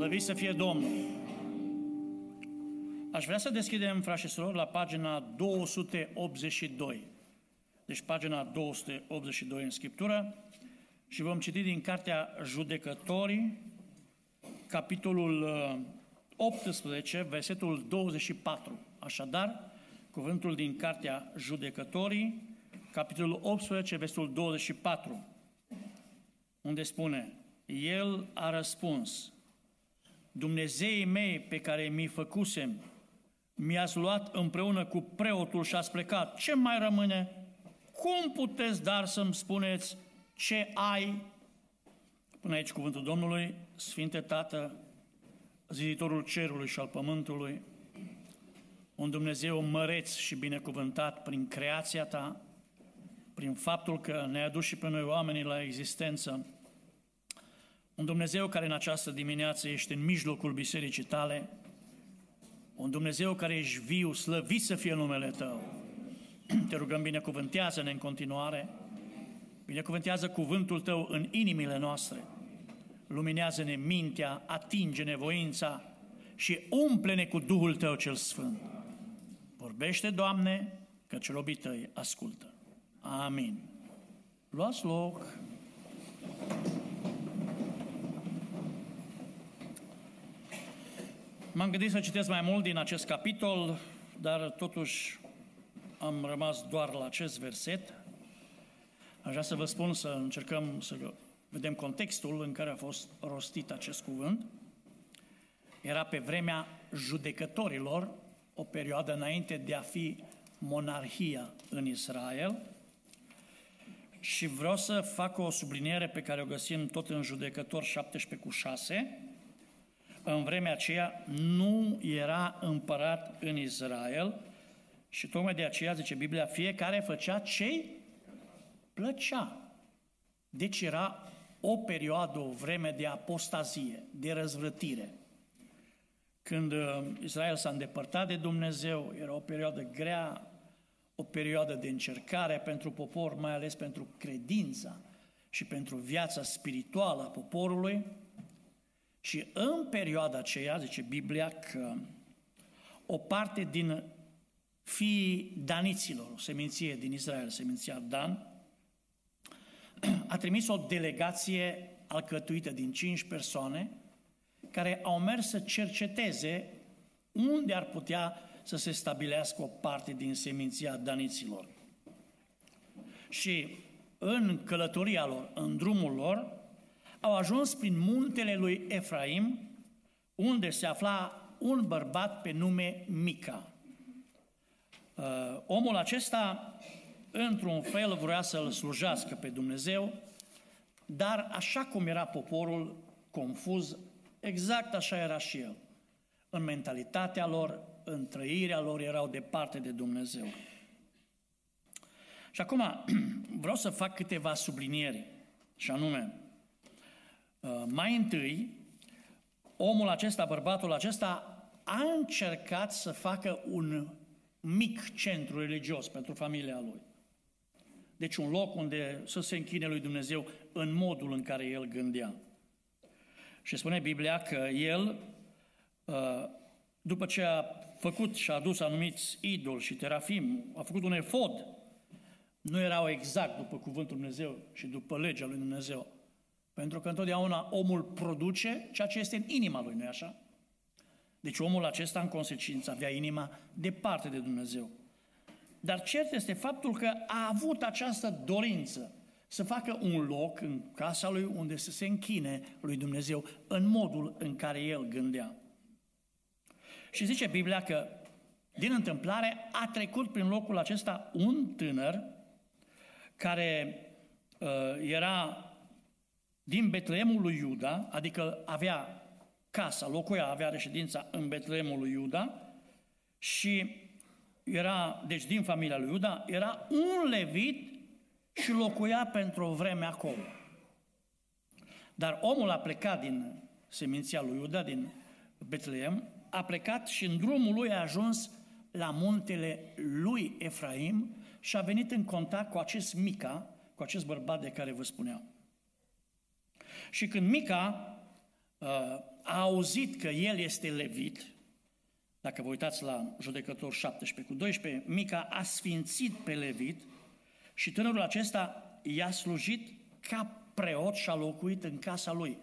Slăvit să fie Domnul! Aș vrea să deschidem, frați și surori, la pagina 282. Deci pagina 282 în Scriptură și vom citi din Cartea Judecătorii, capitolul 18, uh, versetul 24. Așadar, cuvântul din Cartea Judecătorii, capitolul 18, versetul 24, unde spune, El a răspuns, Dumnezeii mei pe care mi-i făcusem, mi-ați luat împreună cu preotul și ați plecat. Ce mai rămâne? Cum puteți dar să-mi spuneți ce ai? Până aici cuvântul Domnului, Sfinte Tată, ziditorul cerului și al pământului, un Dumnezeu măreț și binecuvântat prin creația ta, prin faptul că ne-ai adus și pe noi oamenii la existență, un Dumnezeu care în această dimineață ești în mijlocul bisericii tale, un Dumnezeu care ești viu, slăvit să fie numele Tău. Te rugăm, binecuvântează-ne în continuare, binecuvântează cuvântul Tău în inimile noastre, luminează-ne mintea, atinge nevoința și umple-ne cu Duhul Tău cel Sfânt. Vorbește, Doamne, că robii Tăi ascultă. Amin. Luați loc. M-am gândit să citesc mai mult din acest capitol, dar totuși am rămas doar la acest verset. Aș vrea să vă spun să încercăm să vedem contextul în care a fost rostit acest cuvânt. Era pe vremea judecătorilor, o perioadă înainte de a fi monarhia în Israel. Și vreau să fac o subliniere pe care o găsim tot în judecător 17 cu 6, în vremea aceea nu era împărat în Israel și tocmai de aceea, zice Biblia, fiecare făcea ce plăcea. Deci era o perioadă, o vreme de apostazie, de răzvrătire. Când uh, Israel s-a îndepărtat de Dumnezeu, era o perioadă grea, o perioadă de încercare pentru popor, mai ales pentru credința și pentru viața spirituală a poporului, și în perioada aceea, zice Biblia, că o parte din fiii daniților, o seminție din Israel, seminția Dan, a trimis o delegație alcătuită din cinci persoane care au mers să cerceteze unde ar putea să se stabilească o parte din seminția daniților. Și în călătoria lor, în drumul lor, au ajuns prin muntele lui Efraim, unde se afla un bărbat pe nume Mica. Uh, omul acesta, într-un fel, vrea să-L slujească pe Dumnezeu, dar așa cum era poporul confuz, exact așa era și el. În mentalitatea lor, în trăirea lor, erau departe de Dumnezeu. Și acum vreau să fac câteva sublinieri, și anume, Uh, mai întâi, omul acesta, bărbatul acesta, a încercat să facă un mic centru religios pentru familia lui. Deci un loc unde să se închine lui Dumnezeu în modul în care el gândea. Și spune Biblia că el, uh, după ce a făcut și a adus anumiți idol și terafim, a făcut un efod, nu erau exact după cuvântul Dumnezeu și după legea lui Dumnezeu, pentru că întotdeauna omul produce ceea ce este în inima lui, nu așa? Deci omul acesta, în consecință, avea inima departe de Dumnezeu. Dar cert este faptul că a avut această dorință să facă un loc în casa lui unde să se închine lui Dumnezeu în modul în care el gândea. Și zice Biblia că din întâmplare a trecut prin locul acesta un tânăr care uh, era din Betleemul lui Iuda, adică avea casa, locuia, avea reședința în Betleemul lui Iuda și era, deci din familia lui Iuda, era un levit și locuia pentru o vreme acolo. Dar omul a plecat din seminția lui Iuda, din Betleem, a plecat și în drumul lui a ajuns la muntele lui Efraim și a venit în contact cu acest Mica, cu acest bărbat de care vă spuneam. Și când Mica uh, a auzit că el este levit, dacă vă uitați la judecător 17 cu 12, Mica a sfințit pe levit și tânărul acesta i-a slujit ca preot și a locuit în casa lui.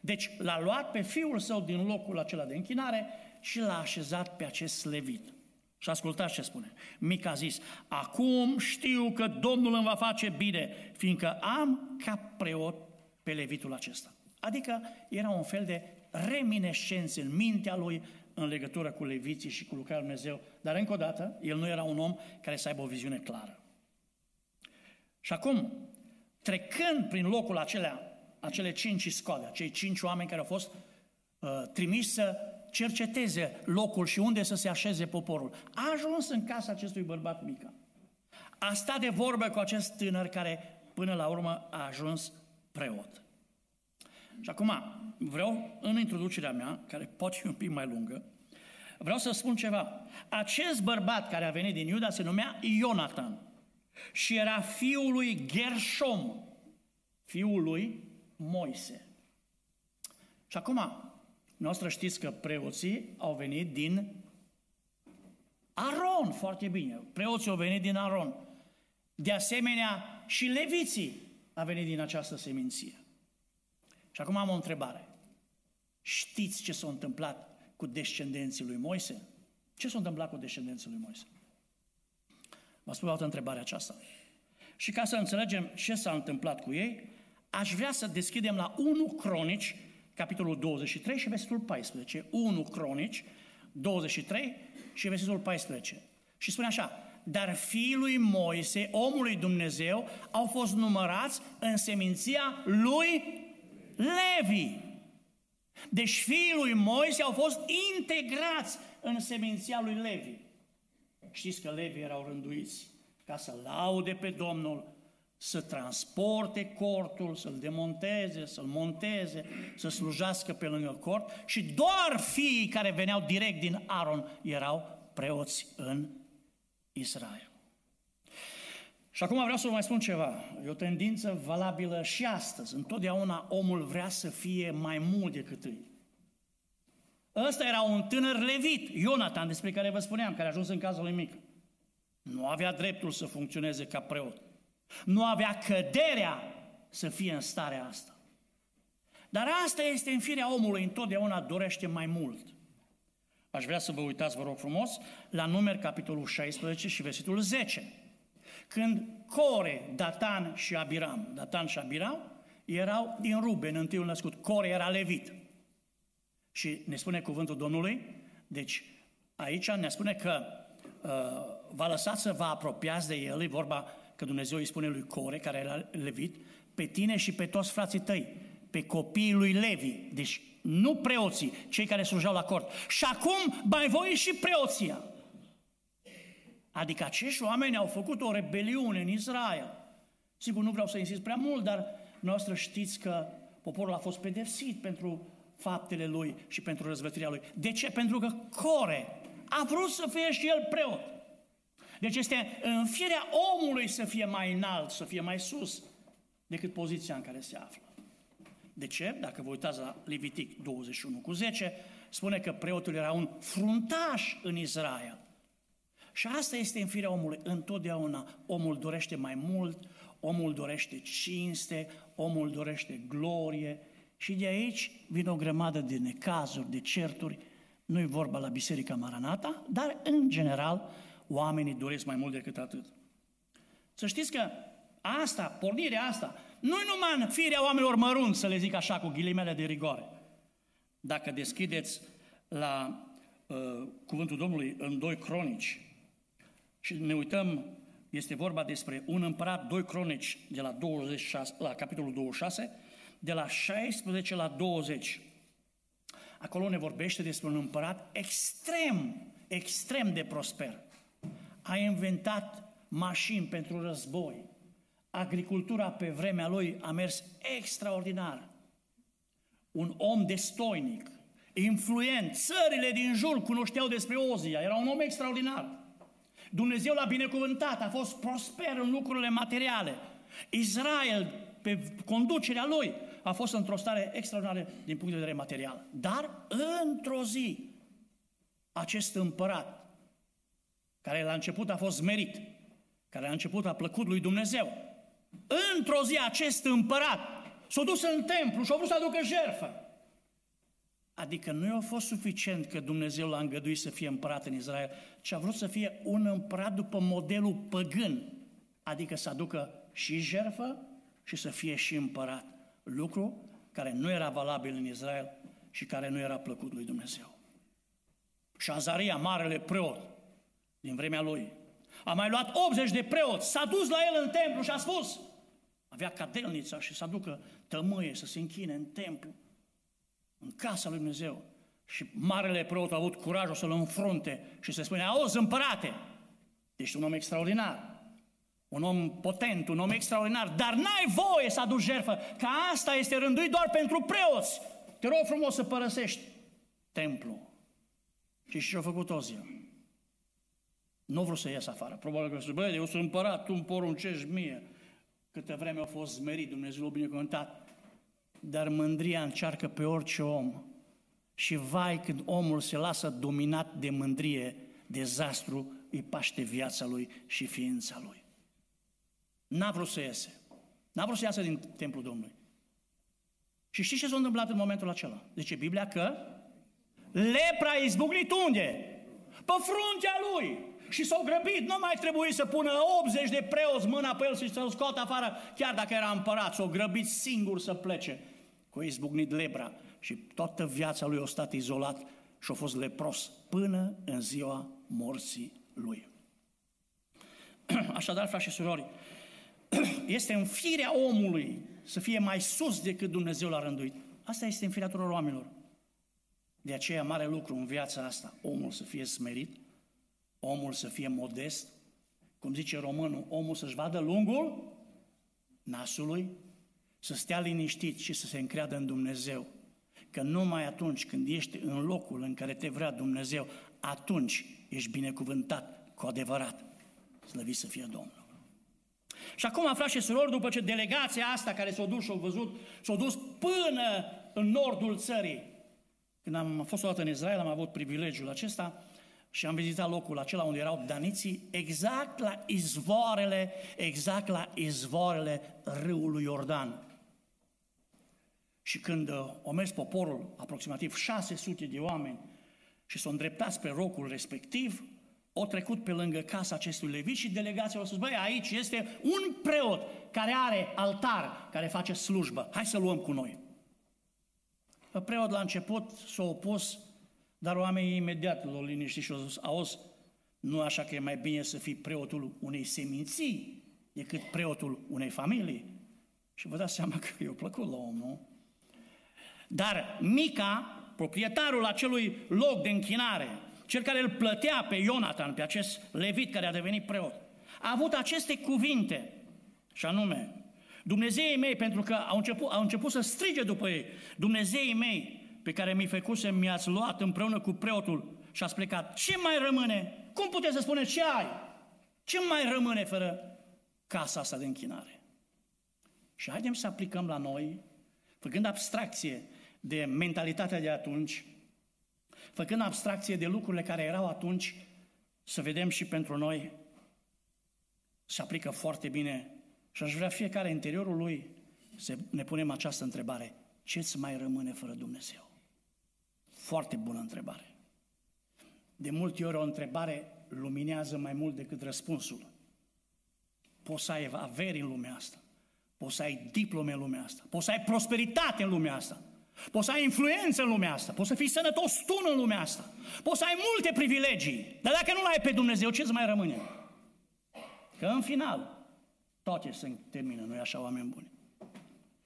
Deci l-a luat pe fiul său din locul acela de închinare și l-a așezat pe acest levit. Și ascultați ce spune. Mica a zis, acum știu că Domnul îmi va face bine, fiindcă am ca preot pe levitul acesta. Adică era un fel de reminescență în mintea lui în legătură cu leviții și cu lucrarea Lui Dumnezeu, dar încă o dată, el nu era un om care să aibă o viziune clară. Și acum, trecând prin locul acelea, acele cinci scoade, acei cinci oameni care au fost uh, trimiși să cerceteze locul și unde să se așeze poporul, a ajuns în casa acestui bărbat mică. A stat de vorbă cu acest tânăr care până la urmă a ajuns preot. Și acum, vreau, în introducerea mea, care poate fi un pic mai lungă, vreau să spun ceva. Acest bărbat care a venit din Iuda se numea Ionatan și era fiul lui Gershom, fiul lui Moise. Și acum, noastră știți că preoții au venit din Aron, foarte bine. Preoții au venit din Aron. De asemenea, și leviții a venit din această seminție. Și acum am o întrebare. Știți ce s-a întâmplat cu descendenții lui Moise? Ce s-a întâmplat cu descendenții lui Moise? Vă spun o altă întrebare aceasta. Și ca să înțelegem ce s-a întâmplat cu ei, aș vrea să deschidem la 1 Cronici, capitolul 23 și versetul 14. 1 Cronici, 23 și versetul 14. Și spune așa, dar fiii lui Moise, omului Dumnezeu, au fost numărați în seminția lui Levi. Deci fiii lui Moise au fost integrați în seminția lui Levi. Știți că Levi erau rânduiți ca să laude pe Domnul, să transporte cortul, să-l demonteze, să-l monteze, să slujească pe lângă cort și doar fiii care veneau direct din Aron erau preoți în Israel. Și acum vreau să vă mai spun ceva. E o tendință valabilă și astăzi. Întotdeauna omul vrea să fie mai mult decât îi. Ăsta era un tânăr levit, Ionatan, despre care vă spuneam, care a ajuns în cazul lui mic. Nu avea dreptul să funcționeze ca preot. Nu avea căderea să fie în starea asta. Dar asta este în firea omului, întotdeauna dorește mai mult. Aș vrea să vă uitați, vă rog frumos, la numeri capitolul 16 și versetul 10. Când Core, Datan și Abiram, Datan și Abiram, erau din Ruben, întâiul născut. Core era levit. Și ne spune cuvântul Domnului, deci aici ne spune că uh, va lăsa să vă apropiați de el, e vorba că Dumnezeu îi spune lui Core, care era levit, pe tine și pe toți frații tăi, pe copiii lui Levi, deci nu preoții, cei care slujeau la cort. Și acum mai voi și preoția. Adică acești oameni au făcut o rebeliune în Israel. Sigur, nu vreau să insist prea mult, dar noastră știți că poporul a fost pedepsit pentru faptele lui și pentru răzvătirea lui. De ce? Pentru că Core a vrut să fie și el preot. Deci este în firea omului să fie mai înalt, să fie mai sus decât poziția în care se află. De ce? Dacă vă uitați la Levitic 21 cu 10, spune că preotul era un fruntaș în Israel. Și asta este în firea omului. Întotdeauna omul dorește mai mult, omul dorește cinste, omul dorește glorie și de aici vine o grămadă de necazuri, de certuri. Nu-i vorba la Biserica Maranata, dar în general oamenii doresc mai mult decât atât. Să știți că asta, pornirea asta, nu e numai în firea oamenilor mărunți, să le zic așa, cu ghilimele de rigoare. Dacă deschideți la uh, cuvântul Domnului în doi cronici, și ne uităm, este vorba despre un împărat, doi cronici, de la, 26, la capitolul 26, de la 16 la 20. Acolo ne vorbește despre un împărat extrem, extrem de prosper. A inventat mașini pentru război. Agricultura pe vremea lui a mers extraordinar. Un om destoinic, influent, țările din jur cunoșteau despre Ozia, era un om extraordinar. Dumnezeu l-a binecuvântat, a fost prosper în lucrurile materiale. Israel, pe conducerea lui, a fost într-o stare extraordinară din punct de vedere material. Dar într-o zi, acest împărat, care la început a fost merit, care la început a plăcut lui Dumnezeu, într-o zi acest împărat s-a dus în templu și a vrut să aducă jertfă. Adică nu a fost suficient că Dumnezeu l-a îngăduit să fie împărat în Israel, ci a vrut să fie un împărat după modelul păgân, adică să aducă și jertfă și să fie și împărat. Lucru care nu era valabil în Israel și care nu era plăcut lui Dumnezeu. Și Azaria, marele preot, din vremea lui, a mai luat 80 de preoți, s-a dus la el în templu și a spus, avea cadelnița și să aducă tămâie, să se închine în templu, în casa lui Dumnezeu. Și marele preot a avut curajul să-l înfrunte și să spune, auzi, împărate, ești un om extraordinar, un om potent, un om extraordinar, dar n-ai voie să aduci jertfă, că asta este rânduit doar pentru preoți. Te rog frumos să părăsești templu. Și ce a făcut Ozia? Nu vreau să ies afară. Probabil că să băi, eu sunt împărat, tu îmi poruncești mie. Câte vreme a fost zmerit, Dumnezeu l-a binecuvântat. Dar mândria încearcă pe orice om. Și vai când omul se lasă dominat de mândrie, dezastru îi paște viața lui și ființa lui. N-a vrut să iese. N-a vrut să iasă din templul Domnului. Și știți ce s-a întâmplat în momentul acela? Zice Biblia că lepra a izbucnit unde? Pe fruntea lui. Și s-au grăbit, nu mai trebuie să pună 80 de preoți mâna pe el și să-l scoată afară, chiar dacă era împărat, s-au grăbit singur să plece. Cu izbucnit lepra și toată viața lui a stat izolat și a fost lepros până în ziua morții lui. Așadar, frați și surori, este în firea omului să fie mai sus decât Dumnezeu l-a rânduit. Asta este în firea tuturor oamenilor. De aceea, mare lucru în viața asta, omul să fie smerit, omul să fie modest, cum zice românul, omul să-și vadă lungul nasului, să stea liniștit și să se încreadă în Dumnezeu. Că numai atunci când ești în locul în care te vrea Dumnezeu, atunci ești binecuvântat cu adevărat. Slăvit să fie Domnul. Și acum, frați și surori, după ce delegația asta care s-a dus și-a văzut, s-a dus până în nordul țării, când am fost o dată în Israel, am avut privilegiul acesta și am vizitat locul acela unde erau daniții, exact la izvoarele, exact la izvoarele râului Iordan. Și când uh, o mers poporul, aproximativ 600 de oameni, și s-au îndreptat spre rocul respectiv, o trecut pe lângă casa acestui levit și delegația a spus, băi, aici este un preot care are altar, care face slujbă, hai să luăm cu noi. Preot la început s-a opus, dar oamenii imediat l-au liniștit și au zis, auzi, nu așa că e mai bine să fii preotul unei seminții decât preotul unei familii. Și vă dați seama că i-a plăcut la om, nu? Dar Mica, proprietarul acelui loc de închinare, cel care îl plătea pe Ionatan, pe acest levit care a devenit preot, a avut aceste cuvinte, și anume, Dumnezeii mei, pentru că au început, au început să strige după ei, Dumnezeii mei, pe care mi-i făcuse, mi-ați luat împreună cu preotul și ați plecat. Ce mai rămâne? Cum puteți să spuneți ce ai? Ce mai rămâne fără casa asta de închinare? Și haidem să aplicăm la noi, făcând abstracție de mentalitatea de atunci, făcând abstracție de lucrurile care erau atunci, să vedem și pentru noi se aplică foarte bine și aș vrea fiecare în interiorul lui să ne punem această întrebare. Ce-ți mai rămâne fără Dumnezeu? Foarte bună întrebare. De multe ori o întrebare luminează mai mult decât răspunsul. Poți să ai averi în lumea asta, poți să ai diplome în lumea asta, poți să ai prosperitate în lumea asta, Poți să ai influență în lumea asta, poți să fii sănătos tu în lumea asta, poți să ai multe privilegii, dar dacă nu l-ai pe Dumnezeu, ce îți mai rămâne? Că în final, toate se termină, nu așa, oameni buni?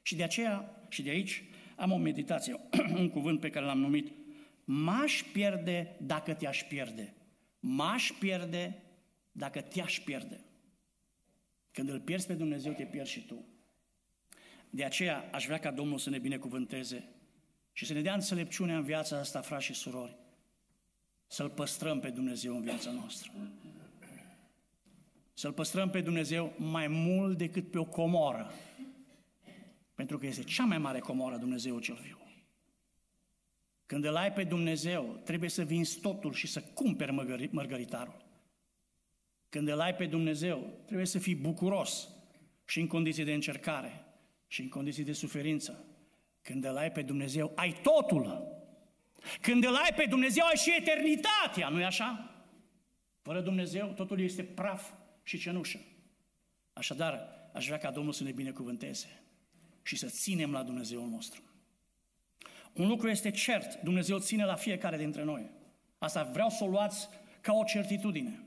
Și de aceea, și de aici, am o meditație, un cuvânt pe care l-am numit M-aș pierde dacă te-aș pierde. M-aș pierde dacă te-aș pierde. Când îl pierzi pe Dumnezeu, te pierzi și tu. De aceea aș vrea ca Domnul să ne binecuvânteze și să ne dea înțelepciune în viața asta, frați și surori, să-L păstrăm pe Dumnezeu în viața noastră. Să-L păstrăm pe Dumnezeu mai mult decât pe o comoră. Pentru Pentru că este cea mai mare comoră Dumnezeu cel viu. Când îl ai pe Dumnezeu, trebuie să vinzi totul și să cumperi mărgăritarul. Când îl ai pe Dumnezeu, trebuie să fii bucuros și în condiții de încercare și în condiții de suferință. Când îl ai pe Dumnezeu, ai totul. Când îl ai pe Dumnezeu, ai și eternitatea, nu-i așa? Fără Dumnezeu, totul este praf și cenușă. Așadar, aș vrea ca Domnul să ne binecuvânteze și să ținem la Dumnezeul nostru. Un lucru este cert, Dumnezeu ține la fiecare dintre noi. Asta vreau să o luați ca o certitudine.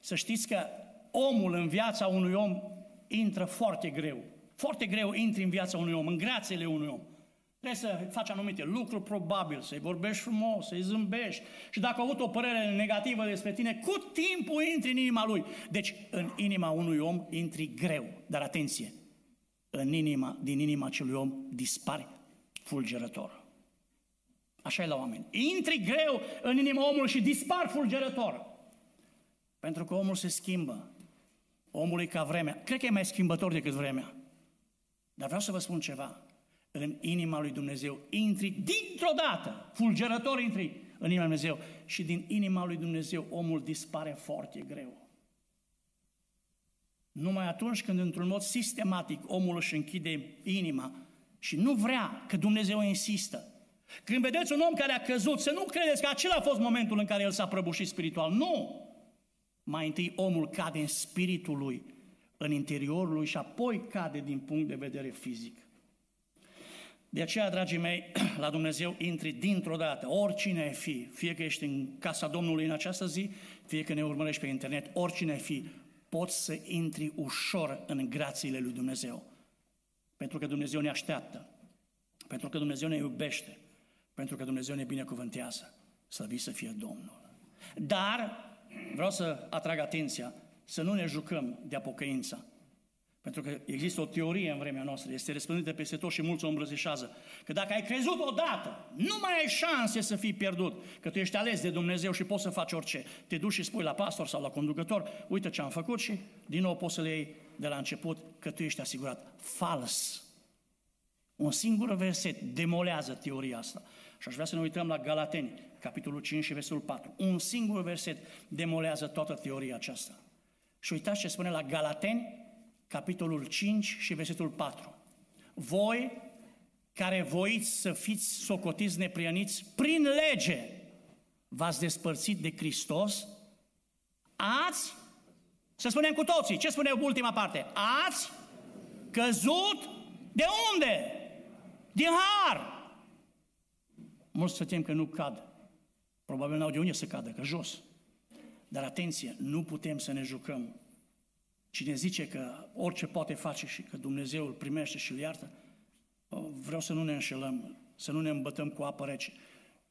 Să știți că omul în viața unui om intră foarte greu. Foarte greu intri în viața unui om, în grațele unui om. Trebuie să faci anumite lucruri probabil, să-i vorbești frumos, să-i zâmbești. Și dacă au avut o părere negativă despre tine, cu timpul intri în inima lui. Deci, în inima unui om intri greu. Dar atenție, în inima, din inima acelui om dispare fulgerător. Așa e la oameni. Intri greu în inima omului și dispar fulgerător. Pentru că omul se schimbă. Omul e ca vremea. Cred că e mai schimbător decât vremea. Dar vreau să vă spun ceva. În inima lui Dumnezeu intri dintr-o dată, fulgerător intri în inima lui Dumnezeu și din inima lui Dumnezeu omul dispare foarte greu. Numai atunci când într-un mod sistematic omul își închide inima și nu vrea că Dumnezeu insistă. Când vedeți un om care a căzut, să nu credeți că acela a fost momentul în care el s-a prăbușit spiritual. Nu! Mai întâi omul cade în spiritul lui, în interiorul lui și apoi cade din punct de vedere fizic. De aceea, dragii mei, la Dumnezeu intri dintr-o dată, oricine ai fi, fie că ești în casa Domnului în această zi, fie că ne urmărești pe internet, oricine ai fi, poți să intri ușor în grațiile lui Dumnezeu. Pentru că Dumnezeu ne așteaptă, pentru că Dumnezeu ne iubește, pentru că Dumnezeu ne binecuvântează. Să vii să fie Domnul. Dar vreau să atrag atenția să nu ne jucăm de apocăința. Pentru că există o teorie în vremea noastră, este răspândită peste tot și mulți o îmbrățișează, că dacă ai crezut odată, nu mai ai șanse să fii pierdut, că tu ești ales de Dumnezeu și poți să faci orice. Te duci și spui la pastor sau la conducător, uite ce am făcut și din nou poți să le iei de la început că tu ești asigurat. Fals! Un singur verset demolează teoria asta. Și aș vrea să ne uităm la Galateni, capitolul 5 și versetul 4. Un singur verset demolează toată teoria aceasta. Și uitați ce spune la Galateni, capitolul 5 și versetul 4. Voi care voiți să fiți socotiți neprianiți prin lege, v-ați despărțit de Hristos, ați, să spunem cu toții, ce spune ultima parte? Ați căzut de unde? Din har. Mulți să tem că nu cad. Probabil n-au de unde să cadă, că jos. Dar atenție, nu putem să ne jucăm Cine zice că orice poate face și că Dumnezeu îl primește și îl iartă, vreau să nu ne înșelăm, să nu ne îmbătăm cu apă rece,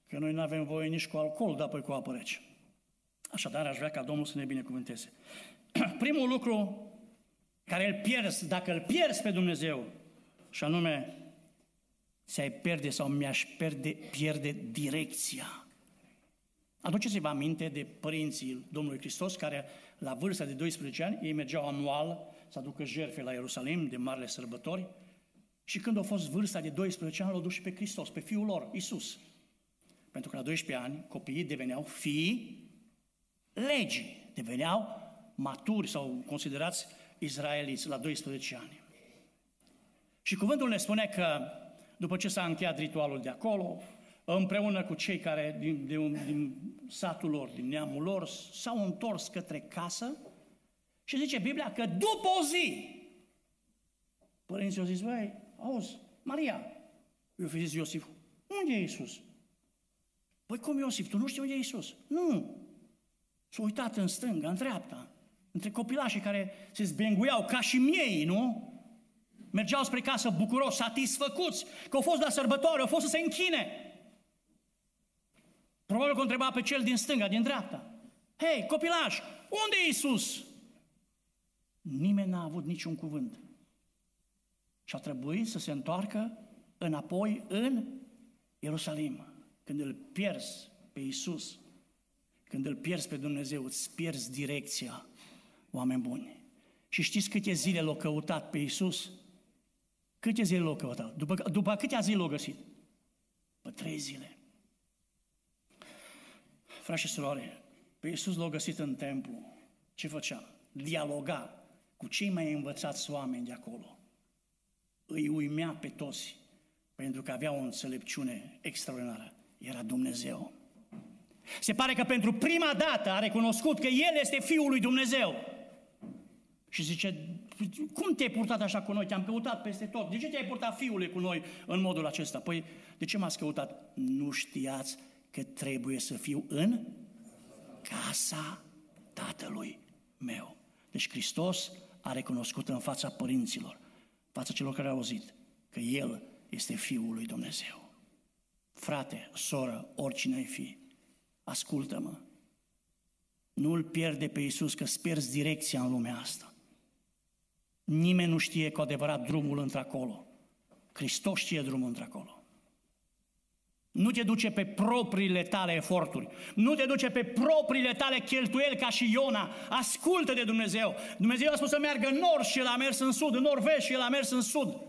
că noi nu avem voie nici cu alcool, dar apoi cu apă rece. Așadar, aș vrea ca Domnul să ne binecuvânteze. Primul lucru care îl pierzi, dacă îl pierzi pe Dumnezeu, și anume, ți-ai pierde sau mi-aș pierde, pierde direcția. Aduceți-vă aminte de părinții Domnului Hristos care la vârsta de 12 ani, ei mergeau anual să aducă jertfe la Ierusalim de marile sărbători și când a fost vârsta de 12 ani, l-au dus și pe Hristos, pe fiul lor, Isus. Pentru că la 12 ani copiii deveneau fii legii, deveneau maturi sau considerați izraeliți la 12 ani. Și cuvântul ne spune că după ce s-a încheiat ritualul de acolo, împreună cu cei care din, din, din satul lor, din neamul lor, s-au întors către casă și zice Biblia că după o zi, părinții au zis, băi, auzi, Maria, eu fi zis Iosif, unde e Iisus? Păi cum Iosif, tu nu știi unde e Iisus? Nu. S-a uitat în stânga, în dreapta, între copilașii care se zbenguiau ca și miei, nu? Mergeau spre casă bucuros, satisfăcuți, că au fost la sărbătoare, au fost să se închine. Probabil că o întreba pe cel din stânga, din dreapta. Hei, copilaș, unde e Iisus? Nimeni n-a avut niciun cuvânt. Și a trebuit să se întoarcă înapoi în Ierusalim. Când îl pierzi pe Iisus, când îl pierzi pe Dumnezeu, îți pierzi direcția, oameni buni. Și știți câte zile l-au căutat pe Iisus? Câte zile l-au căutat? După, după câte zile l-au găsit? Pe trei zile. Frați și surori, pe Iisus l-au găsit în templu. Ce făcea? Dialoga cu cei mai învățați oameni de acolo. Îi uimea pe toți, pentru că avea o înțelepciune extraordinară. Era Dumnezeu. Se pare că pentru prima dată a recunoscut că El este Fiul lui Dumnezeu. Și zice, cum te-ai purtat așa cu noi? Te-am căutat peste tot. De ce te-ai purtat fiule cu noi în modul acesta? Păi, de ce m-ați căutat? Nu știați că trebuie să fiu în casa tatălui meu. Deci Hristos a recunoscut în fața părinților, fața celor care au auzit, că El este Fiul lui Dumnezeu. Frate, soră, oricine ai fi, ascultă-mă. Nu-L pierde pe Iisus că îți pierzi direcția în lumea asta. Nimeni nu știe cu adevărat drumul într-acolo. Hristos știe drumul într-acolo. Nu te duce pe propriile tale eforturi. Nu te duce pe propriile tale cheltuieli ca și Iona. Ascultă de Dumnezeu. Dumnezeu a spus să meargă în nord și el a mers în sud, în nord-vest și el a mers în sud.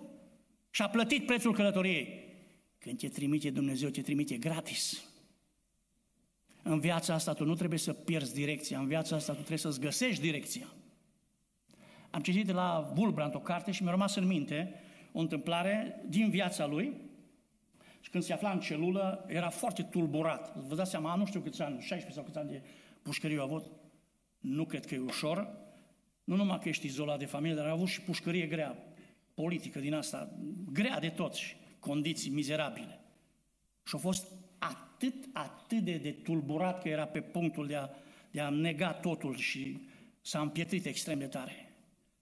Și a plătit prețul călătoriei. Când te trimite Dumnezeu, te trimite gratis. În viața asta tu nu trebuie să pierzi direcția, în viața asta tu trebuie să-ți găsești direcția. Am citit de la Wulbrand o carte și mi-a rămas în minte o întâmplare din viața lui și când se afla în celulă era foarte tulburat. Vă dați seama, nu știu câți ani, 16 sau câți ani de pușcărie a avut. Nu cred că e ușor. Nu numai că ești izolat de familie, dar a avut și pușcărie grea, politică din asta, grea de tot și condiții mizerabile. Și a fost atât, atât de, de tulburat că era pe punctul de a, de a nega totul și s-a împietrit extrem de tare.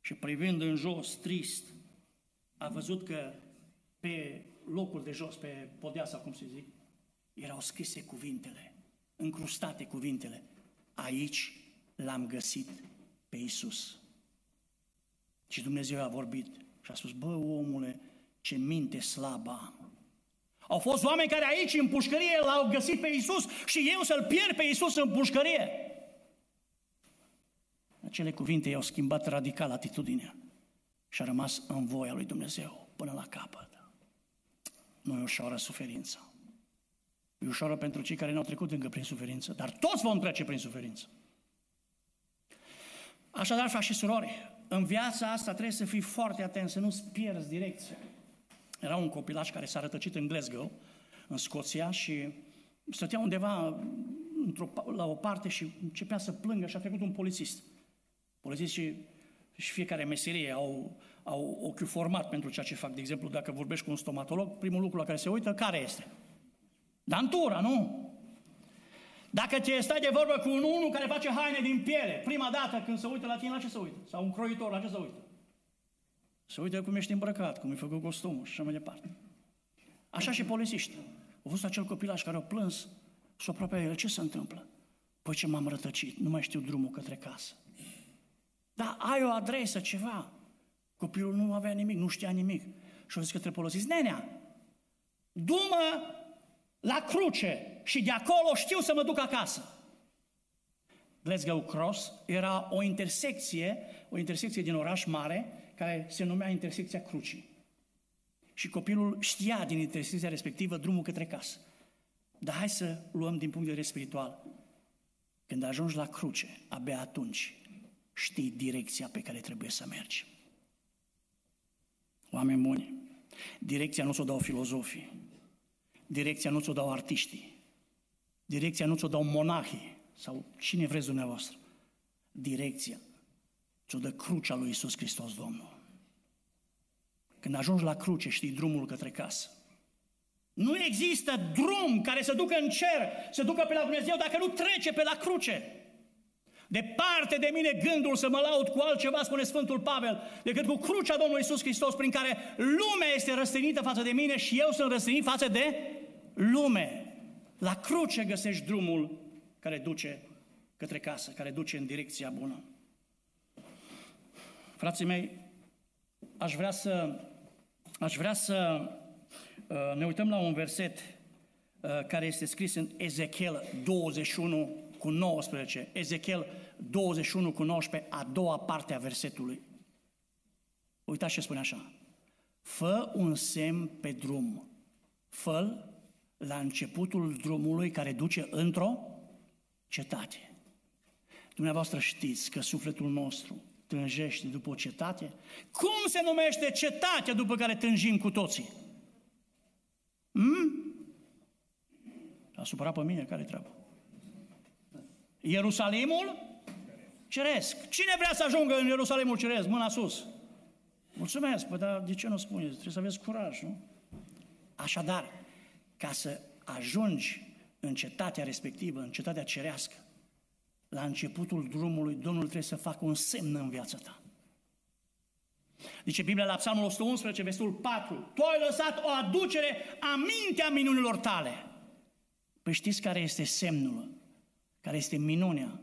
Și privind în jos, trist, a văzut că pe locul de jos, pe podea sau cum se zic, erau scrise cuvintele, încrustate cuvintele. Aici l-am găsit pe Isus. Și Dumnezeu a vorbit și a spus, bă, omule, ce minte slabă am. Au fost oameni care aici, în pușcărie, l-au găsit pe Isus și eu să-L pierd pe Isus în pușcărie. Acele cuvinte i-au schimbat radical atitudinea și a rămas în voia lui Dumnezeu până la capăt. Nu e ușoară suferința. E ușoară pentru cei care nu au trecut încă prin suferință, dar toți vom trece prin suferință. Așadar, frați și surori, în viața asta trebuie să fii foarte atent, să nu-ți pierzi direcția. Era un copilaș care s-a rătăcit în Glasgow, în Scoția, și stătea undeva la o parte și începea să plângă și a trecut un polițist. Polițist și, și fiecare meserie au, au ochiul format pentru ceea ce fac. De exemplu, dacă vorbești cu un stomatolog, primul lucru la care se uită, care este? Dantura, nu? Dacă te stai de vorbă cu un unul care face haine din piele, prima dată când se uită la tine, la ce se uită? Sau un croitor, la ce se uită? Se uită cum ești îmbrăcat, cum e făcut costumul și așa mai departe. Așa și polițiști. Au fost acel copilaș care a plâns și aproape el, ce se întâmplă? Păi ce m-am rătăcit, nu mai știu drumul către casă. Dar ai o adresă, ceva. Copilul nu avea nimic, nu știa nimic. Și a zis către polițist, nenea, du-mă la cruce și de acolo știu să mă duc acasă. Glasgow Cross era o intersecție, o intersecție din oraș mare, care se numea intersecția crucii. Și copilul știa din intersecția respectivă drumul către casă. Dar hai să luăm din punct de vedere spiritual. Când ajungi la cruce, abia atunci știi direcția pe care trebuie să mergi. Oameni buni, direcția nu ți-o dau filozofii, direcția nu ți-o dau artiștii, direcția nu ți-o dau monahii sau cine vreți dumneavoastră. Direcția ți-o dă crucea lui Isus Hristos Domnul. Când ajungi la cruce, știi drumul către casă. Nu există drum care să ducă în cer, să ducă pe la Dumnezeu dacă nu trece pe la cruce. Departe de mine gândul să mă laud cu altceva, spune Sfântul Pavel, decât cu crucea Domnului Isus Hristos, prin care lumea este răstănită față de mine și eu sunt răstănit față de lume. La cruce găsești drumul care duce către casă, care duce în direcția bună. Frații mei, aș vrea să, aș vrea să uh, ne uităm la un verset uh, care este scris în Ezechiel 21 cu 19. Ezechiel 21 cu 19, a doua parte a versetului. Uitați ce spune așa. Fă un semn pe drum. fă la începutul drumului care duce într-o cetate. Dumneavoastră știți că sufletul nostru tânjește după o cetate? Cum se numește cetatea după care tânjim cu toții? Hmm? A supărat pe mine, care treabă? Ierusalimul ceresc. Cine vrea să ajungă în Ierusalimul ceresc? Mâna sus. Mulțumesc, păi dar de ce nu spuneți? Trebuie să aveți curaj, nu? Așadar, ca să ajungi în cetatea respectivă, în cetatea cerească, la începutul drumului, Domnul trebuie să facă un semn în viața ta. Zice Biblia la Psalmul 111, versetul 4, Tu ai lăsat o aducere a mintea minunilor tale. Păi știți care este semnul, care este minunea,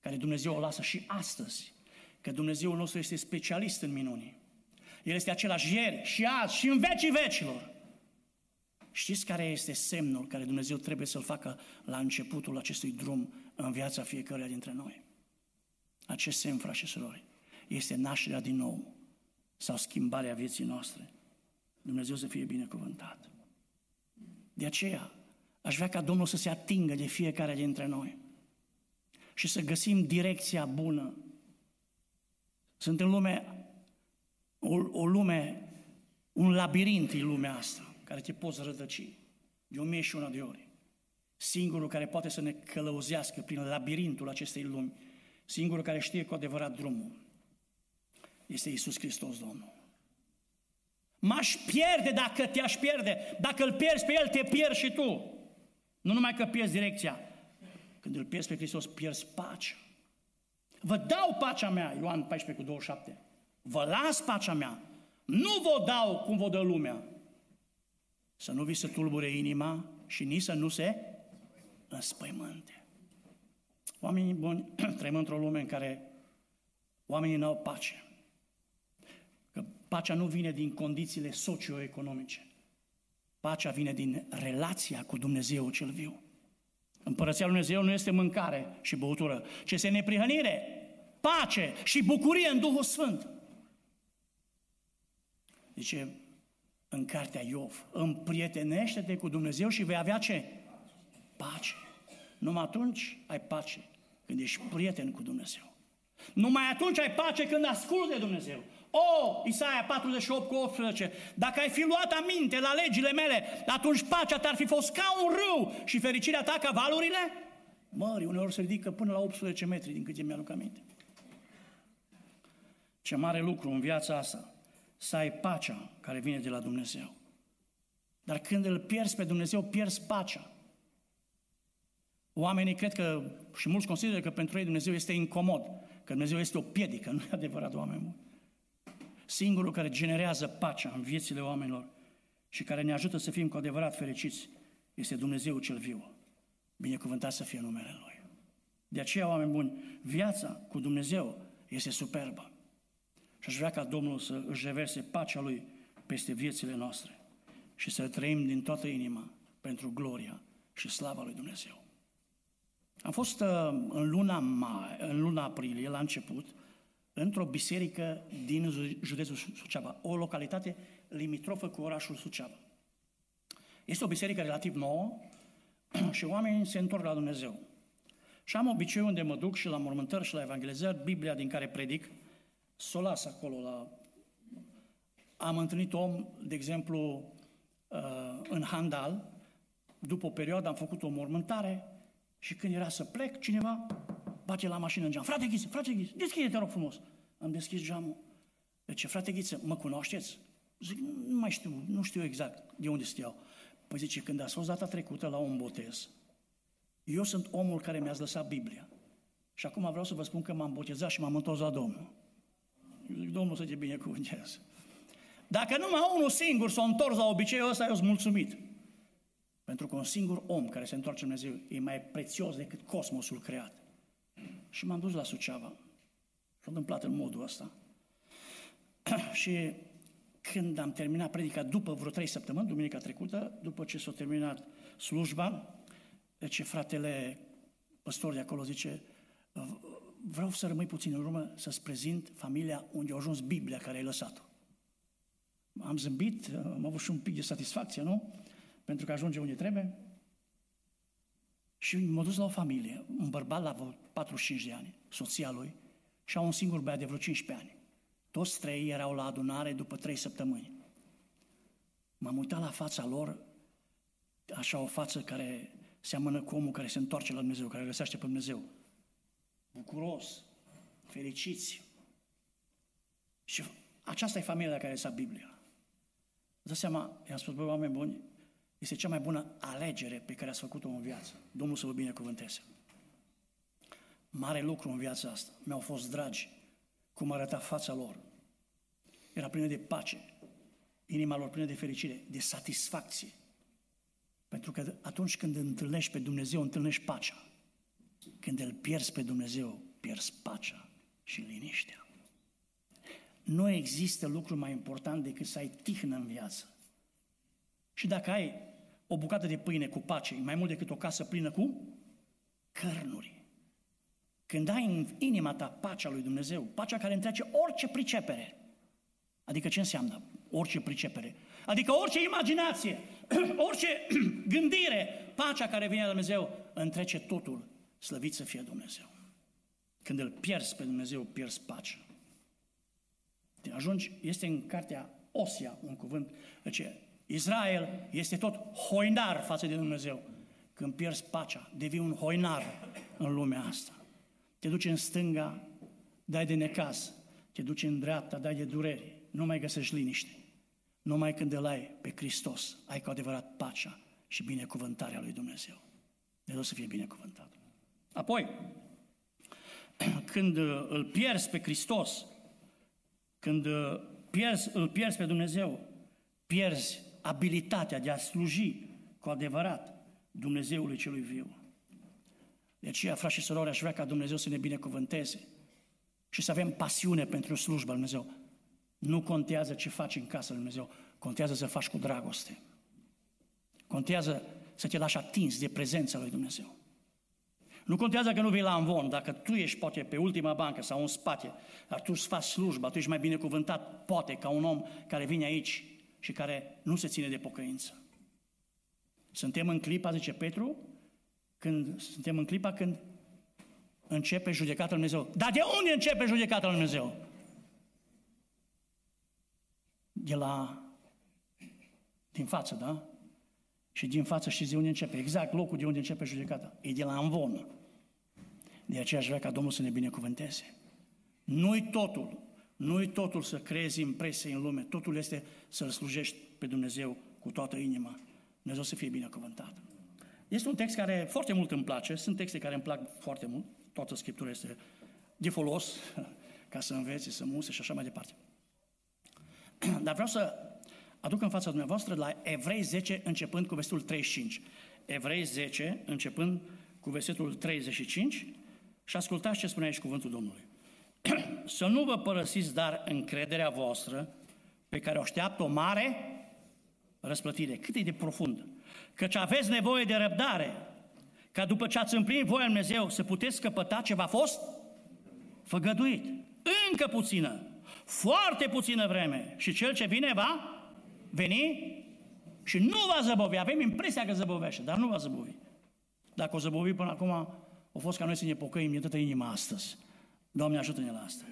care Dumnezeu o lasă și astăzi, că Dumnezeul nostru este specialist în minuni. El este același ieri și azi și în vecii vecilor. Știți care este semnul care Dumnezeu trebuie să-l facă la începutul acestui drum în viața fiecăruia dintre noi? Acest semn, frați și surori, este nașterea din nou sau schimbarea vieții noastre. Dumnezeu să fie binecuvântat. De aceea, aș vrea ca Domnul să se atingă de fiecare dintre noi și să găsim direcția bună. Sunt în lume, o, o lume, un labirint în lumea asta care te poți rătăci de o mie și una de ori. Singurul care poate să ne călăuzească prin labirintul acestei lumi, singurul care știe cu adevărat drumul, este Isus Hristos Domnul. M-aș pierde dacă te-aș pierde. Dacă îl pierzi pe El, te pierzi și tu. Nu numai că pierzi direcția. Când îl pierzi pe Hristos, pierzi pacea. Vă dau pacea mea, Ioan 14 cu 27. Vă las pacea mea. Nu vă dau cum vă dă lumea. Să nu vi se tulbure inima și nici să nu se înspăimânte. Oamenii buni trăim într-o lume în care oamenii nu au pace. Că pacea nu vine din condițiile socioeconomice. Pacea vine din relația cu Dumnezeu cel viu. Împărăția Lui Dumnezeu nu este mâncare și băutură, ci este neprihănire, pace și bucurie în Duhul Sfânt. Zice în cartea Iov. Împrietenește-te cu Dumnezeu și vei avea ce? Pace. Numai atunci ai pace când ești prieten cu Dumnezeu. Numai atunci ai pace când asculți de Dumnezeu. O, Isaia 48 cu 18, dacă ai fi luat aminte la legile mele, atunci pacea ta ar fi fost ca un râu și fericirea ta ca valurile? Mări, uneori se ridică până la 18 metri, din câte mi-aduc aminte. Ce mare lucru în viața asta să ai pacea care vine de la Dumnezeu. Dar când îl pierzi pe Dumnezeu, pierzi pacea. Oamenii cred că, și mulți consideră că pentru ei Dumnezeu este incomod, că Dumnezeu este o piedică, nu e adevărat, oameni buni. Singurul care generează pacea în viețile oamenilor și care ne ajută să fim cu adevărat fericiți este Dumnezeu cel viu. Binecuvântat să fie numele Lui. De aceea, oameni buni, viața cu Dumnezeu este superbă. Și aș vrea ca Domnul să își reverse pacea Lui peste viețile noastre și să trăim din toată inima pentru gloria și slava Lui Dumnezeu. Am fost uh, în luna, mai, în luna aprilie, la început, într-o biserică din județul Suceava, o localitate limitrofă cu orașul Suceava. Este o biserică relativ nouă și oamenii se întorc la Dumnezeu. Și am obiceiul unde mă duc și la mormântări și la evangelizări, Biblia din care predic, s-o las acolo la... Am întâlnit om, de exemplu, uh, în Handal, după o perioadă am făcut o mormântare și când era să plec, cineva bate la mașină în geam. Frate Ghiță, frate Ghiță, deschide, te rog frumos. Am deschis geamul. ce frate Ghiță, mă cunoașteți? Zic, nu mai știu, nu știu exact de unde steau. Păi zice, când a fost data trecută la un botez, eu sunt omul care mi-ați lăsat Biblia. Și acum vreau să vă spun că m-am botezat și m-am întors la Domnul. Eu zic, Domnul să te binecuvânteze. Dacă numai unul singur s-a întors la obiceiul ăsta, eu sunt mulțumit. Pentru că un singur om care se întoarce în Dumnezeu e mai prețios decât cosmosul creat. Și m-am dus la Suceava. S-a întâmplat în modul ăsta. și când am terminat predica după vreo trei săptămâni, duminica trecută, după ce s-a terminat slujba, deci fratele păstor de acolo zice, vreau să rămâi puțin în urmă să-ți prezint familia unde a ajuns Biblia care ai lăsat-o. am zâmbit, am avut și un pic de satisfacție, nu? Pentru că ajunge unde trebuie. Și m-a dus la o familie, un bărbat la 45 de ani, soția lui, și au un singur băiat de vreo 15 ani. Toți trei erau la adunare după trei săptămâni. M-am uitat la fața lor, așa o față care seamănă cu omul care se întoarce la Dumnezeu, care găsește pe Dumnezeu. Bucuros, fericiți. Și aceasta e familia la care s-a Biblia. Vă seama, i-am spus, băi, oameni buni, este cea mai bună alegere pe care ați făcut-o în viață. Domnul să vă binecuvânteze. Mare lucru în viața asta. Mi-au fost dragi cum arăta fața lor. Era plină de pace, inima lor plină de fericire, de satisfacție. Pentru că atunci când întâlnești pe Dumnezeu, întâlnești pacea. Când îl pierzi pe Dumnezeu, pierzi pacea și liniștea. Nu există lucru mai important decât să ai tihnă în viață. Și dacă ai o bucată de pâine cu pace, mai mult decât o casă plină cu cărnuri. Când ai în inima ta pacea lui Dumnezeu, pacea care întrece orice pricepere, adică ce înseamnă orice pricepere? Adică orice imaginație, orice gândire, pacea care vine de Dumnezeu, întrece totul, slăvit să fie Dumnezeu. Când îl pierzi pe Dumnezeu, pierzi pacea. Te ajungi, este în cartea Osia un cuvânt, ce Israel este tot hoinar față de Dumnezeu. Când pierzi pacea, devii un hoinar în lumea asta. Te duci în stânga, dai de necaz. Te duci în dreapta, dai de dureri. Nu mai găsești liniște. Numai când îl ai pe Hristos, ai cu adevărat pacea și binecuvântarea lui Dumnezeu. Dumnezeu să fie binecuvântat. Apoi, când îl pierzi pe Hristos, când pierzi, îl pierzi pe Dumnezeu, pierzi abilitatea de a sluji cu adevărat Dumnezeului celui viu. De aceea, frați și surori, aș vrea ca Dumnezeu să ne binecuvânteze și să avem pasiune pentru slujba lui Dumnezeu. Nu contează ce faci în casa lui Dumnezeu, contează să faci cu dragoste. Contează să te lași atins de prezența lui Dumnezeu. Nu contează că nu vii la învon, dacă tu ești poate pe ultima bancă sau în spate, dar tu îți faci slujba, tu ești mai binecuvântat, poate, ca un om care vine aici și care nu se ține de pocăință. Suntem în clipa, zice Petru, când suntem în clipa când începe judecata lui Dumnezeu. Dar de unde începe judecata lui Dumnezeu? De la din față, da? Și din față știți de unde începe? Exact locul de unde începe judecata. E de la învon. De aceea aș vrea ca Domnul să ne binecuvânteze. Nu-i totul. Nu-i totul să creezi impresie în lume. Totul este să-L slujești pe Dumnezeu cu toată inima. Dumnezeu să fie binecuvântat. Este un text care foarte mult îmi place. Sunt texte care îmi plac foarte mult. Toată Scriptura este de folos ca să înveți, să muse și așa mai departe. Dar vreau să aduc în fața dumneavoastră la Evrei 10, începând cu versetul 35. Evrei 10, începând cu versetul 35 și ascultați ce spune aici cuvântul Domnului. să nu vă părăsiți, dar încrederea voastră, pe care o așteaptă o mare răsplătire. Cât e de profundă. Căci aveți nevoie de răbdare, ca după ce ați împlinit voia Dumnezeu să puteți scăpăta ce v-a fost făgăduit. Încă puțină, foarte puțină vreme și cel ce vine va veni și nu va zăbovi. Avem impresia că zăbovește, dar nu va zăbovi. Dacă o zăbovi până acum, a fost ca noi să ne pocăim de toată inima astăzi. Doamne, ajută-ne la asta.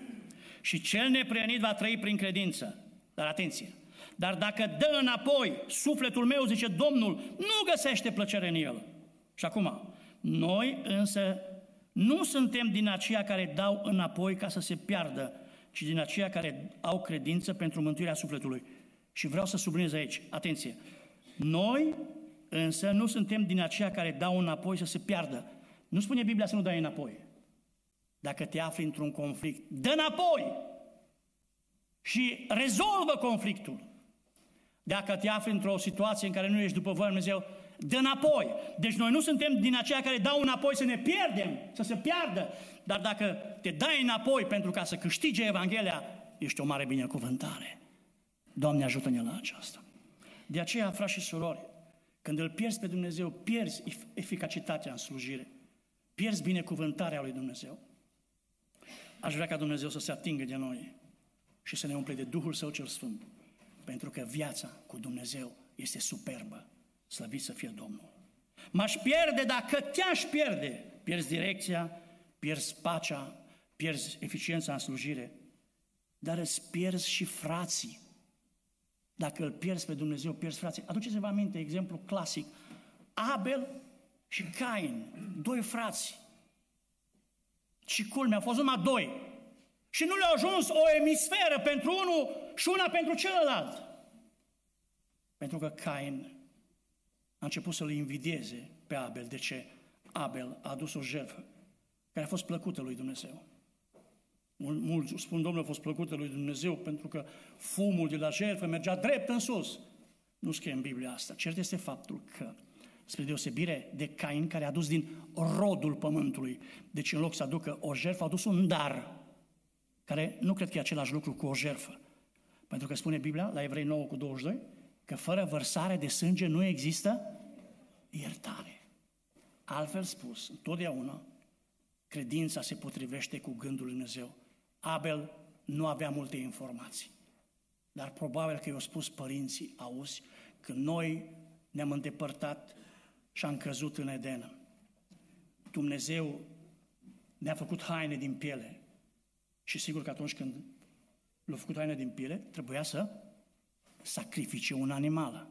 Și cel neprionit va trăi prin credință. Dar atenție! Dar dacă dă înapoi, sufletul meu, zice Domnul, nu găsește plăcere în el. Și acum, noi însă nu suntem din aceia care dau înapoi ca să se piardă, ci din aceia care au credință pentru mântuirea sufletului. Și vreau să subliniez aici, atenție, noi însă nu suntem din aceia care dau înapoi să se piardă. Nu spune Biblia să nu dai înapoi. Dacă te afli într-un conflict, dă înapoi și rezolvă conflictul. Dacă te afli într-o situație în care nu ești după voia Dumnezeu, dă înapoi. Deci noi nu suntem din aceia care dau înapoi să ne pierdem, să se piardă. Dar dacă te dai înapoi pentru ca să câștige Evanghelia, ești o mare binecuvântare. Doamne, ajută-ne la aceasta. De aceea, frați și surori, când îl pierzi pe Dumnezeu, pierzi eficacitatea în slujire. Pierzi binecuvântarea lui Dumnezeu. Aș vrea ca Dumnezeu să se atingă de noi și să ne umple de Duhul Său cel Sfânt Pentru că viața cu Dumnezeu este superbă. Slăvit să fie Domnul. M-aș pierde dacă te-aș pierde. Pierzi direcția, pierzi pacea, pierzi eficiența în slujire, dar îți pierzi și frații. Dacă îl pierzi pe Dumnezeu, pierzi frații. Aduceți-vă aminte, exemplu clasic. Abel și Cain, doi frați. Și culmea, au fost numai doi. Și nu le-a ajuns o emisferă pentru unul și una pentru celălalt. Pentru că Cain a început să-l invidieze pe Abel. De ce? Abel a adus o jertfă care a fost plăcută lui Dumnezeu. Mulți spun, Domnule, a fost plăcută lui Dumnezeu pentru că fumul de la jertfă mergea drept în sus. Nu scrie în Biblia asta. Cert este faptul că, spre deosebire de Cain, care a adus din rodul pământului, deci în loc să aducă o jertfă, a adus un dar, care nu cred că e același lucru cu o jertfă. Pentru că spune Biblia, la Evrei 9 cu 22, că fără vărsare de sânge nu există iertare. Altfel spus, întotdeauna credința se potrivește cu gândul Lui Dumnezeu. Abel nu avea multe informații, dar probabil că i-au spus părinții, auzi, că noi ne-am îndepărtat și am căzut în Edenă. Dumnezeu ne-a făcut haine din piele și sigur că atunci când l-a făcut haine din piele, trebuia să sacrifice un animal.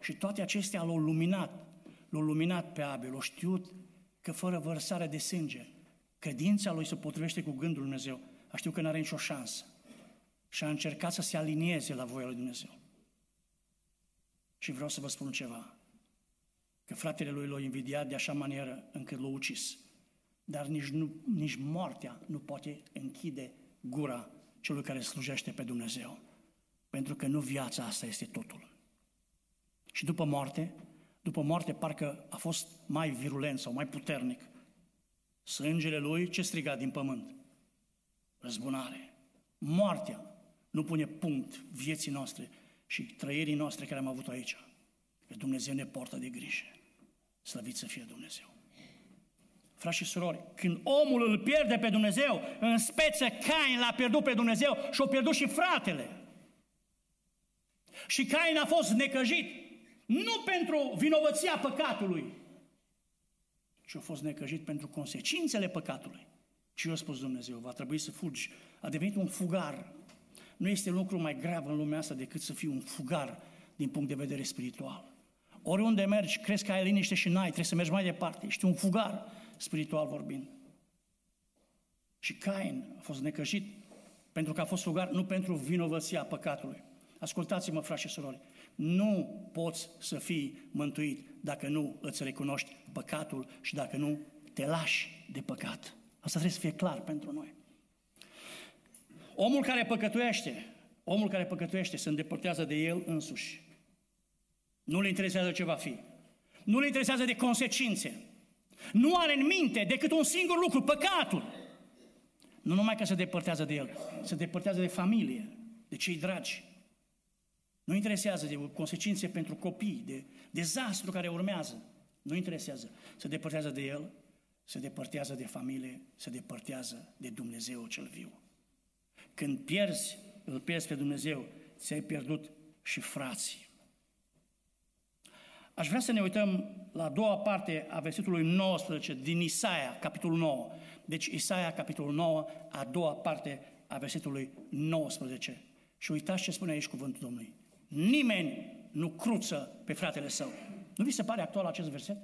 Și toate acestea l-au luminat, l-au luminat pe Abel, l-au știut că fără vărsare de sânge, credința lui se potrivește cu gândul lui Dumnezeu. A știut că nu are nicio șansă. Și a încercat să se alinieze la voia lui Dumnezeu. Și vreau să vă spun ceva. Că fratele lui l-a invidiat de așa manieră încât l-a ucis. Dar nici, nu, nici moartea nu poate închide gura celui care slujește pe Dumnezeu. Pentru că nu viața asta este totul. Și după moarte, după moarte parcă a fost mai virulent sau mai puternic. Sângele lui ce striga din pământ? Răzbunare. Moartea nu pune punct vieții noastre și trăirii noastre care am avut aici. Că Dumnezeu ne portă de grijă. Slăvit să fie Dumnezeu. Frați și surori, când omul îl pierde pe Dumnezeu, în speță Cain l-a pierdut pe Dumnezeu și a pierdut și fratele. Și Cain a fost necăjit nu pentru vinovăția păcatului, ci a fost necăjit pentru consecințele păcatului. Și eu spus Dumnezeu, va trebui să fugi. A devenit un fugar. Nu este lucru mai grav în lumea asta decât să fii un fugar din punct de vedere spiritual. Oriunde mergi, crezi că ai liniște și n-ai, trebuie să mergi mai departe. Ești un fugar, spiritual vorbind. Și Cain a fost necăjit pentru că a fost fugar, nu pentru vinovăția păcatului. Ascultați-mă, frați și surori, nu poți să fii mântuit dacă nu îți recunoști păcatul și dacă nu te lași de păcat. Asta trebuie să fie clar pentru noi. Omul care păcătuiește, omul care păcătuiește se îndepărtează de el însuși. Nu-l interesează ce va fi. Nu-l interesează de consecințe. Nu are în minte decât un singur lucru, păcatul. Nu numai că se depărtează de el, se depărtează de familie, de cei dragi, nu interesează de consecințe pentru copii, de dezastru care urmează. Nu interesează. Se depărtează de el, se depărtează de familie, se depărtează de Dumnezeu cel viu. Când pierzi, îl pierzi pe Dumnezeu, ți-ai pierdut și frații. Aș vrea să ne uităm la a doua parte a versetului 19 din Isaia, capitolul 9. Deci Isaia, capitolul 9, a doua parte a versetului 19. Și uitați ce spune aici cuvântul Domnului. Nimeni nu cruță pe fratele său. Nu vi se pare actual acest verset?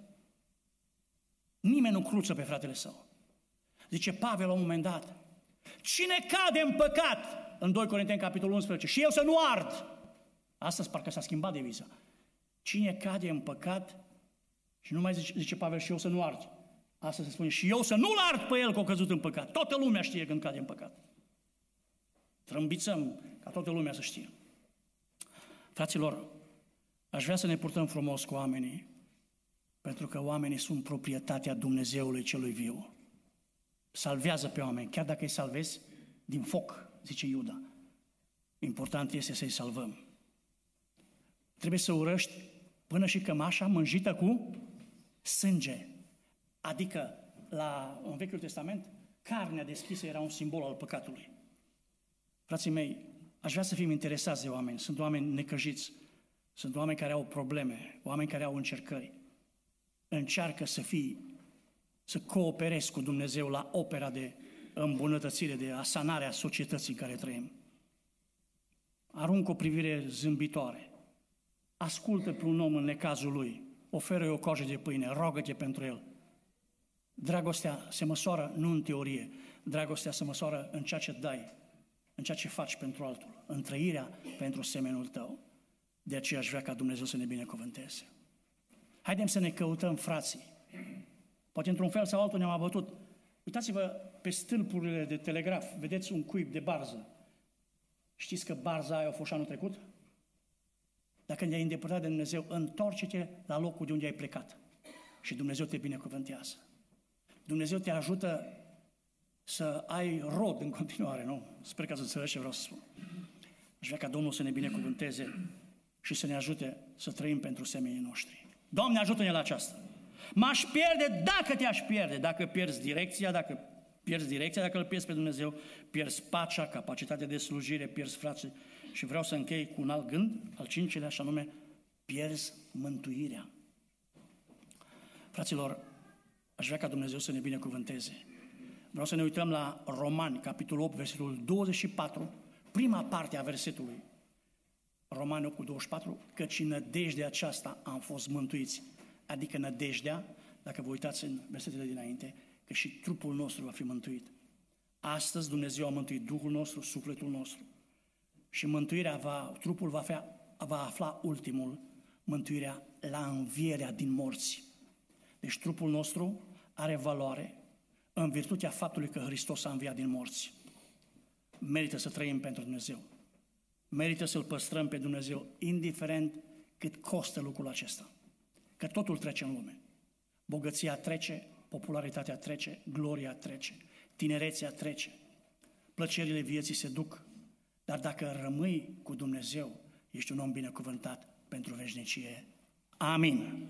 Nimeni nu cruță pe fratele său. Zice Pavel la un moment dat, cine cade în păcat, în 2 Corinteni, capitolul 11, și eu să nu ard. Astăzi parcă s-a schimbat deviza. Cine cade în păcat, și nu mai zice, zice Pavel, și eu să nu ard. Asta se spune, și eu să nu-l ard pe el că a căzut în păcat. Toată lumea știe când cade în păcat. Trâmbițăm ca toată lumea să știe. Fraților, aș vrea să ne purtăm frumos cu oamenii, pentru că oamenii sunt proprietatea Dumnezeului celui viu. Salvează pe oameni, chiar dacă îi salvezi din foc, zice Iuda. Important este să-i salvăm. Trebuie să urăști până și cămașa mânjită cu sânge. Adică, la, în Vechiul Testament, carnea deschisă era un simbol al păcatului. Frații mei, Aș vrea să fim interesați de oameni. Sunt oameni necăjiți. Sunt oameni care au probleme, oameni care au încercări. Încearcă să fii, să cooperezi cu Dumnezeu la opera de îmbunătățire, de asanare a societății în care trăim. Aruncă o privire zâmbitoare. Ascultă pe un om în necazul lui. Oferă-i o coajă de pâine, rogă-te pentru el. Dragostea se măsoară nu în teorie, dragostea se măsoară în ceea ce dai, în ceea ce faci pentru altul, în trăirea pentru semenul tău. De aceea aș vrea ca Dumnezeu să ne binecuvânteze. Haidem să ne căutăm frații. Poate într-un fel sau altul ne-am abătut. Uitați-vă pe stâlpurile de telegraf, vedeți un cuib de barză. Știți că barza aia a fost anul trecut? Dacă ne-ai îndepărtat de Dumnezeu, întorce-te la locul de unde ai plecat. Și Dumnezeu te binecuvântează. Dumnezeu te ajută să ai rod în continuare, nu? Sper că să înțelegi ce vreau să spun. Aș vrea ca Domnul să ne binecuvânteze și să ne ajute să trăim pentru semenii noștri. Doamne, ajută-ne la aceasta! M-aș pierde dacă te-aș pierde, dacă pierzi direcția, dacă pierzi direcția, dacă îl pierzi pe Dumnezeu, pierzi pacea, capacitatea de slujire, pierzi frații. Și vreau să închei cu un alt gând, al cincilea, și anume, pierzi mântuirea. Fraților, aș vrea ca Dumnezeu să ne binecuvânteze. Vreau să ne uităm la Romani, capitolul 8, versetul 24, prima parte a versetului. Romani 8 cu 24, căci în nădejdea aceasta am fost mântuiți. Adică nădejdea, dacă vă uitați în versetele dinainte, că și trupul nostru va fi mântuit. Astăzi Dumnezeu a mântuit Duhul nostru, sufletul nostru. Și mântuirea va, trupul va, fi, va afla ultimul, mântuirea la învierea din morți. Deci trupul nostru are valoare în virtutea faptului că Hristos a înviat din morți. Merită să trăim pentru Dumnezeu. Merită să-L păstrăm pe Dumnezeu, indiferent cât costă lucrul acesta. Că totul trece în lume. Bogăția trece, popularitatea trece, gloria trece, tinerețea trece, plăcerile vieții se duc. Dar dacă rămâi cu Dumnezeu, ești un om binecuvântat pentru veșnicie. Amin.